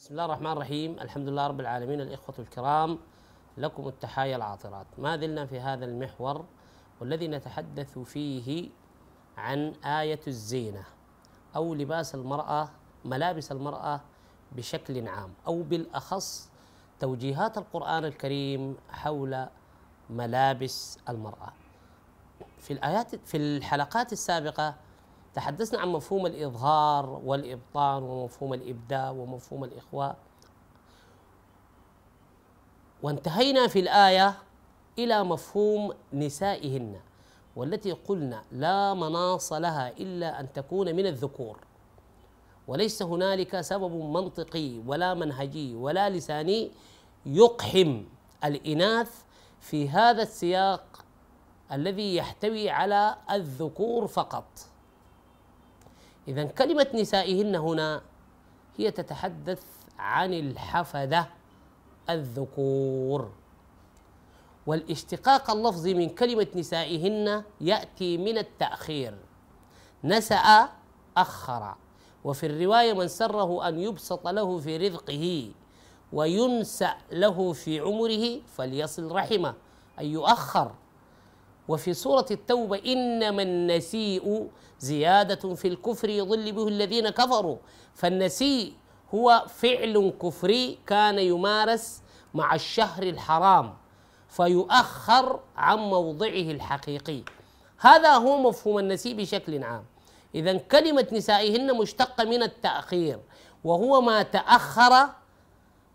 بسم الله الرحمن الرحيم. الحمد لله رب العالمين. الإخوة الكرام لكم التحايا العاطرات. ما زلنا في هذا المحور والذي نتحدث فيه عن آية الزينة أو لباس المرأة ملابس المرأة بشكل عام أو بالأخص توجيهات القرآن الكريم حول ملابس المرأة. في الآيات في الحلقات السابقة تحدثنا عن مفهوم الإظهار والإبطان ومفهوم الإبداء ومفهوم الإخواء. وانتهينا في الآية إلى مفهوم نسائهن والتي قلنا لا مناص لها إلا أن تكون من الذكور. وليس هنالك سبب منطقي ولا منهجي ولا لساني يقحم الإناث في هذا السياق الذي يحتوي على الذكور فقط. إذا كلمة نسائهن هنا هي تتحدث عن الحفدة الذكور. والاشتقاق اللفظي من كلمة نسائهن يأتي من التأخير. نسأ أخر. وفي الرواية من سره أن يبسط له في رزقه وينسأ له في عمره فليصل رحمه. أي يؤخر. وفي سورة التوبة إنما النسيء زيادة في الكفر يضل به الذين كفروا. فالنسيء هو فعل كفري كان يمارس مع الشهر الحرام فيؤخر عن موضعه الحقيقي. هذا هو مفهوم النسيء بشكل عام. إذا كلمة نسائهن مشتقة من التأخير وهو ما تأخر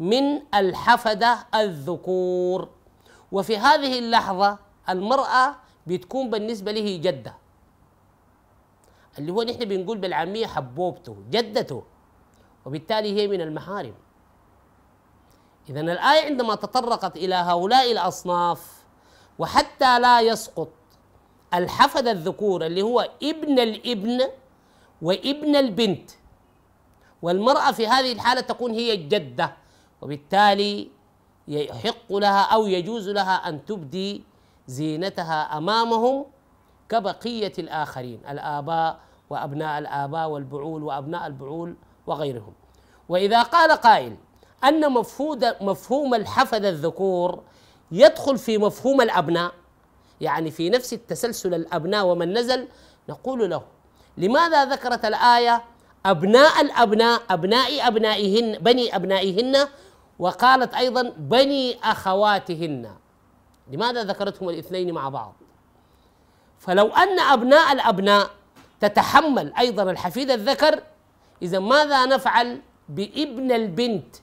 من الحفدة الذكور. وفي هذه اللحظة المرأة بتكون بالنسبة له جدة. اللي هو نحن بنقول بالعامية حبوبته جدته. وبالتالي هي من المحارم. إذا الآية عندما تطرقت إلى هؤلاء الأصناف وحتى لا يسقط الحفد الذكور اللي هو ابن الابن وابن البنت والمرأة في هذه الحالة تكون هي الجدة. وبالتالي يحق لها أو يجوز لها أن تبدي زينتها أمامهم كبقية الآخرين الآباء وأبناء الآباء والبعول وأبناء البعول وغيرهم. وإذا قال قائل أن مفهود مفهوم الحفد الذكور يدخل في مفهوم الأبناء يعني في نفس التسلسل الأبناء ومن نزل نقول له لماذا ذكرت الآية أبناء الأبناء أبناء أبنائهن بني أبنائهن؟ وقالت أيضا بني أخواتهن. لماذا ذكرتهم الاثنين مع بعض؟ فلو أن أبناء الأبناء تتحمل أيضا الحفيد الذكر إذا ماذا نفعل بابن البنت؟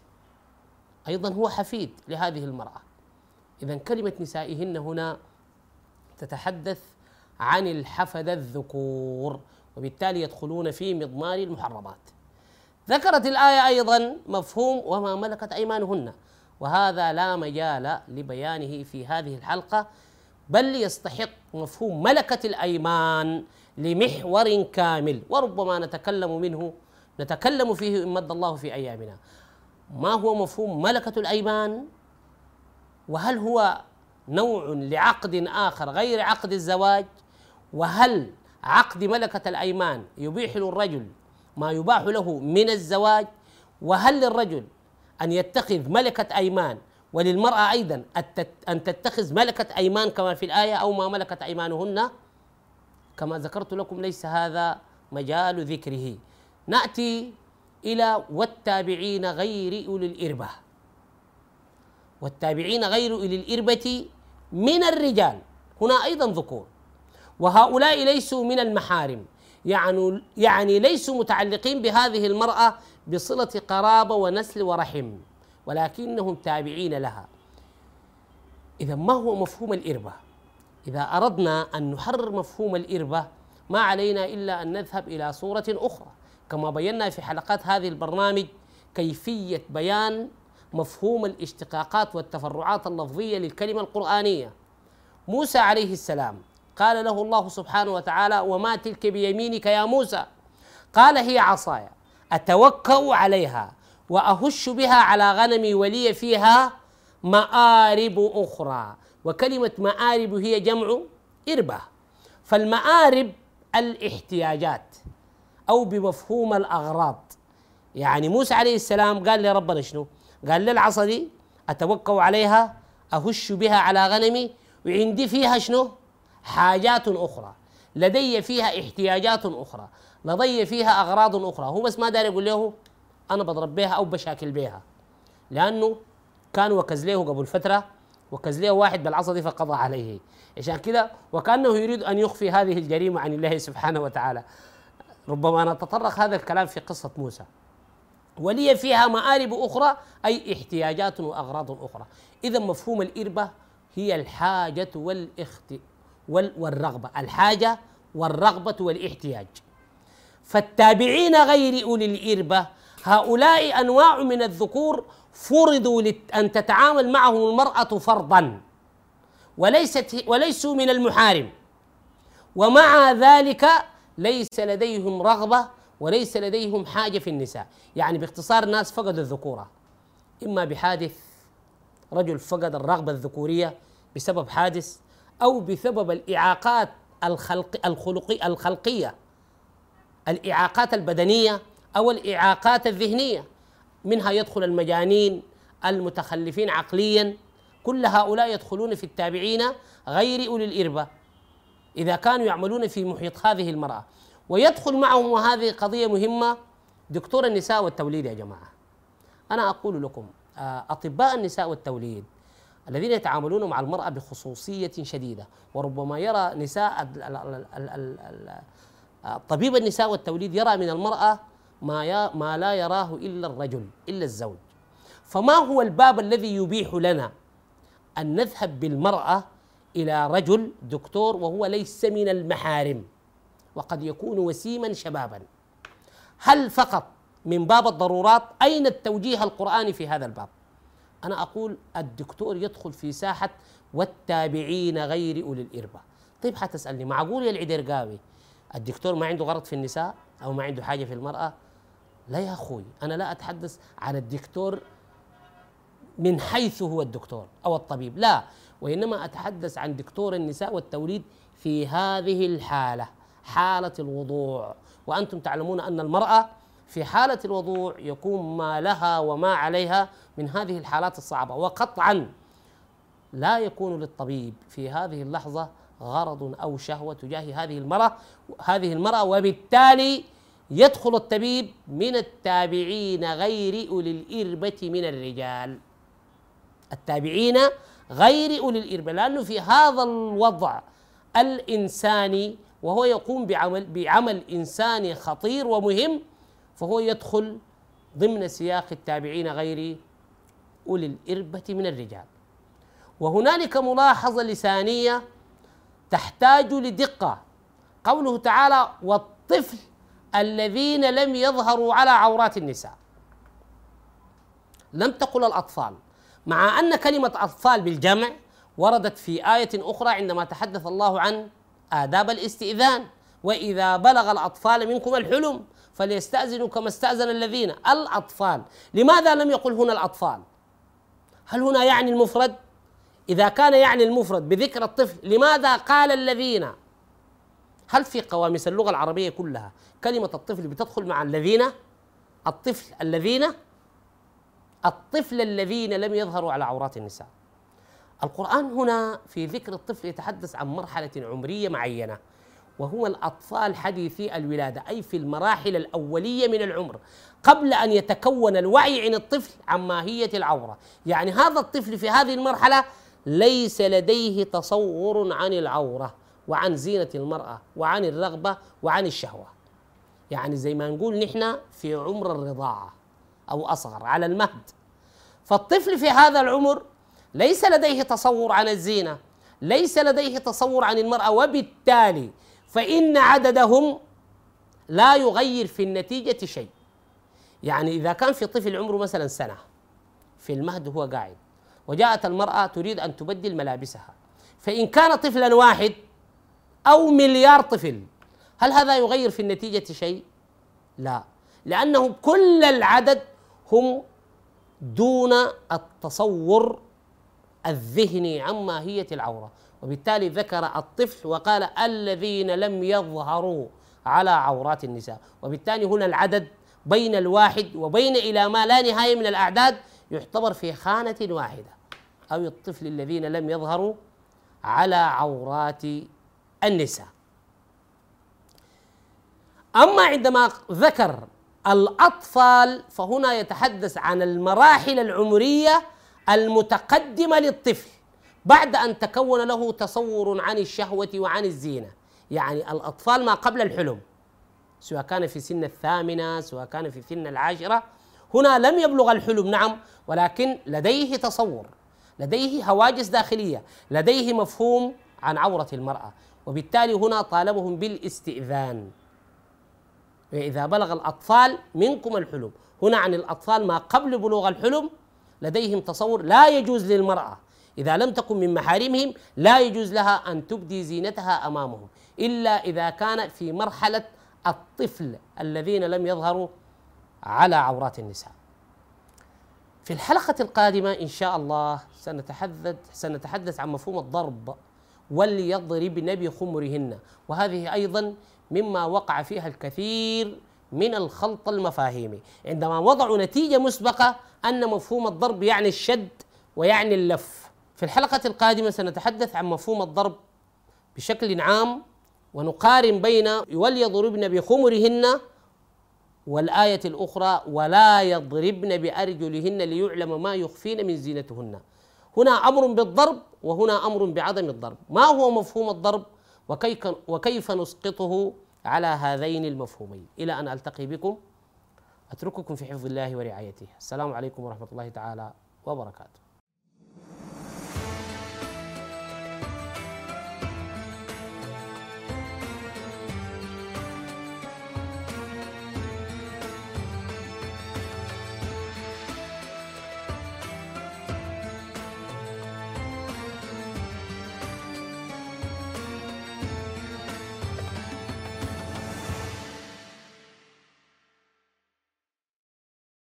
أيضا هو حفيد لهذه المرأة. اذا كلمة نسائهن هنا تتحدث عن الحفد الذكور وبالتالي يدخلون في مضمار المحرمات. ذكرت الآية أيضا مفهوم وما ملكت أيمانهن. وهذا لا مجال لبيانه في هذه الحلقة بل يستحق مفهوم ملكة الأيمان لمحور كامل وربما نتكلم منه نتكلم فيه إن مد الله في أيامنا. ما هو مفهوم ملكة الأيمان؟ وهل هو نوع لعقد آخر غير عقد الزواج؟ وهل عقد ملكة الأيمان يبيح للرجل ما يباح له من الزواج؟ وهل للرجل أن يتخذ ملكة أيمان وللمرأة أيضا أن تتخذ ملكة أيمان كما في الآية أو ما ملكت أيمانهن. كما ذكرت لكم ليس هذا مجال ذكره. نأتي إلى والتابعين غير أولي الإربة. والتابعين غير أولي الإربة من الرجال. هنا أيضا ذكور. وهؤلاء ليسوا من المحارم. يعني يعني ليسوا متعلقين بهذه المرأة بصلة قرابة ونسل ورحم ولكنهم تابعين لها. إذا ما هو مفهوم الإربة؟ إذا أردنا أن نحرر مفهوم الإربة ما علينا إلا أن نذهب إلى صورة أخرى. كما بينا في حلقات هذه البرنامج كيفية بيان مفهوم الاشتقاقات والتفرعات اللفظية للكلمة القرآنية. موسى عليه السلام قال له الله سبحانه وتعالى وما تلك بيمينك يا موسى؟ قال هي عصاي. اتوكا عليها وأهش بها على غنمي ولي فيها مآرب أخرى. وكلمة مآرب هي جمع إربة. فالمآرب الاحتياجات أو بمفهوم الأغراض. يعني موسى عليه السلام قال لربنا شنو؟ قال للعصا دي أتوكل عليها أهش بها على غنمي وعندي فيها شنو؟ حاجات أخرى. لدي فيها احتياجات أخرى لدي فيها أغراض أخرى. هو بس ما داري يقول له أنا بضرب بها أو بشاكل بها لأنه كان وكز له قبل فترة وكز له واحد بالعصا دي فقضى عليه. عشان كده وكأنه يريد أن يخفي هذه الجريمة عن الله سبحانه وتعالى. ربما نتطرق هذا الكلام في قصة موسى. ولي فيها مآرب أخرى أي احتياجات وأغراض أخرى. إذا مفهوم الإربة هي الحاجة والإخت والرغبة. الحاجة والرغبة والاحتياج. فالتابعين غير أولي الإربة هؤلاء أنواع من الذكور فرضوا أن تتعامل معهم المرأة فرضا وليست وليسوا من المحارم. ومع ذلك ليس لديهم رغبة وليس لديهم حاجة في النساء. يعني باختصار الناس فقدوا الذكورة. إما بحادث رجل فقد الرغبة الذكورية بسبب حادث أو بسبب الإعاقات الخلق الخلقي الخلقية الإعاقات البدنية أو الإعاقات الذهنية. منها يدخل المجانين المتخلفين عقليا. كل هؤلاء يدخلون في التابعين غير أولي الإربة إذا كانوا يعملون في محيط هذه المرأة. ويدخل معهم وهذه قضية مهمة دكتور النساء والتوليد يا جماعة. أنا أقول لكم آه، أطباء النساء والتوليد الذين يتعاملون مع المرأة بخصوصية شديدة. وربما يرى نساء طبيب النساء والتوليد يرى من المرأة ما ما لا يراه إلا الرجل إلا الزوج. فما هو الباب الذي يبيح لنا أن نذهب بالمرأة إلى رجل دكتور وهو ليس من المحارم؟ وقد يكون وسيما شبابا. هل فقط من باب الضرورات؟ أين التوجيه القرآني في هذا الباب؟ أنا أقول الدكتور يدخل في ساحة والتابعين غير أولي الإربة. طيب حتسألني معقول يا العدرقاوي الدكتور ما عنده غرض في النساء أو ما عنده حاجة في المرأة؟ لا يا أخوي أنا لا أتحدث عن الدكتور من حيث هو الدكتور أو الطبيب لا وإنما أتحدث عن دكتور النساء والتوليد في هذه الحالة حالة الوضوع. وأنتم تعلمون أن المرأة في حالة الوضوع يكون ما لها وما عليها من هذه الحالات الصعبة. وقطعا لا يكون للطبيب في هذه اللحظة غرض أو شهوة تجاه هذه المرأة هذه المرأة وبالتالي يدخل الطبيب من التابعين غير أولي الإربة من الرجال. التابعين غير أولي الإربة لأنه في هذا الوضع الإنساني وهو يقوم بعمل بعمل إنساني خطير ومهم فهو يدخل ضمن سياق التابعين غير أولي الإربة من الرجال. وهنالك ملاحظة لسانية تحتاج لدقة. قوله تعالى والطفل الذين لم يظهروا على عورات النساء لم تقل الأطفال مع أن كلمة أطفال بالجمع وردت في آية أخرى عندما تحدث الله عن آداب الاستئذان. وإذا بلغ الأطفال منكم الحلم فليستأذنوا كما استأذن الذين الأطفال. لماذا لم يقل هنا الأطفال؟ هل هنا يعني المفرد؟ إذا كان يعني المفرد بذكر الطفل لماذا قال الذين؟ هل في قواميس اللغة العربية كلها كلمة الطفل بتدخل مع الذين؟ الطفل الذين؟ الطفل الذين لم يظهروا على عورات النساء. القرآن هنا في ذكر الطفل يتحدث عن مرحلة عمرية معينة. وهو الأطفال حديثي الولادة أي في المراحل الأولية من العمر قبل أن يتكون الوعي عند الطفل عن ماهية العورة. يعني هذا الطفل في هذه المرحلة ليس لديه تصور عن العورة وعن زينة المرأة وعن الرغبة وعن الشهوة. يعني زي ما نقول نحن في عمر الرضاعة أو أصغر على المهد. فالطفل في هذا العمر ليس لديه تصور عن الزينة ليس لديه تصور عن المرأة وبالتالي فإن عددهم لا يغير في النتيجة شيء يعني إذا كان في طفل عمره مثلا سنة في المهد هو قاعد وجاءت المرأة تريد أن تبدل ملابسها فإن كان طفلا واحد أو مليار طفل هل هذا يغير في النتيجة شيء؟ لا لأنه كل العدد هم دون التصور الذهني عن ماهية العورة وبالتالي ذكر الطفل وقال الذين لم يظهروا على عورات النساء. وبالتالي هنا العدد بين الواحد وبين إلى ما لا نهاية من الأعداد يعتبر في خانة واحدة. أو الطفل الذين لم يظهروا على عورات النساء. أما عندما ذكر الأطفال فهنا يتحدث عن المراحل العمرية المتقدمة للطفل. بعد أن تكون له تصور عن الشهوة وعن الزينة. يعني الأطفال ما قبل الحلم سواء كان في سن الثامنة سواء كان في سن العاشرة هنا لم يبلغ الحلم نعم ولكن لديه تصور لديه هواجس داخلية لديه مفهوم عن عورة المرأة. وبالتالي هنا طالبهم بالاستئذان. إذا بلغ الأطفال منكم الحلم هنا عن الأطفال ما قبل بلوغ الحلم لديهم تصور لا يجوز للمرأة إذا لم تكن من محارمهم لا يجوز لها أن تبدي زينتها أمامهم إلا إذا كان في مرحلة الطفل الذين لم يظهروا على عورات النساء. في الحلقة القادمة إن شاء الله سنتحدث سنتحدث عن مفهوم الضرب وليضربن بخمرهن وهذه أيضا مما وقع فيها الكثير من الخلط المفاهيمي عندما وضعوا نتيجة مسبقة أن مفهوم الضرب يعني الشد ويعني اللف. في الحلقة القادمة سنتحدث عن مفهوم الضرب بشكل عام ونقارن بين وليضربن بخمرهن والآية الأخرى ولا يضربن بأرجلهن ليعلم ما يخفين من زينتهن. هنا أمر بالضرب وهنا أمر بعدم الضرب. ما هو مفهوم الضرب؟ وكيف, وكيف نسقطه على هذين المفهومين؟ إلى أن ألتقي بكم. أترككم في حفظ الله ورعايته. السلام عليكم ورحمة الله تعالى وبركاته.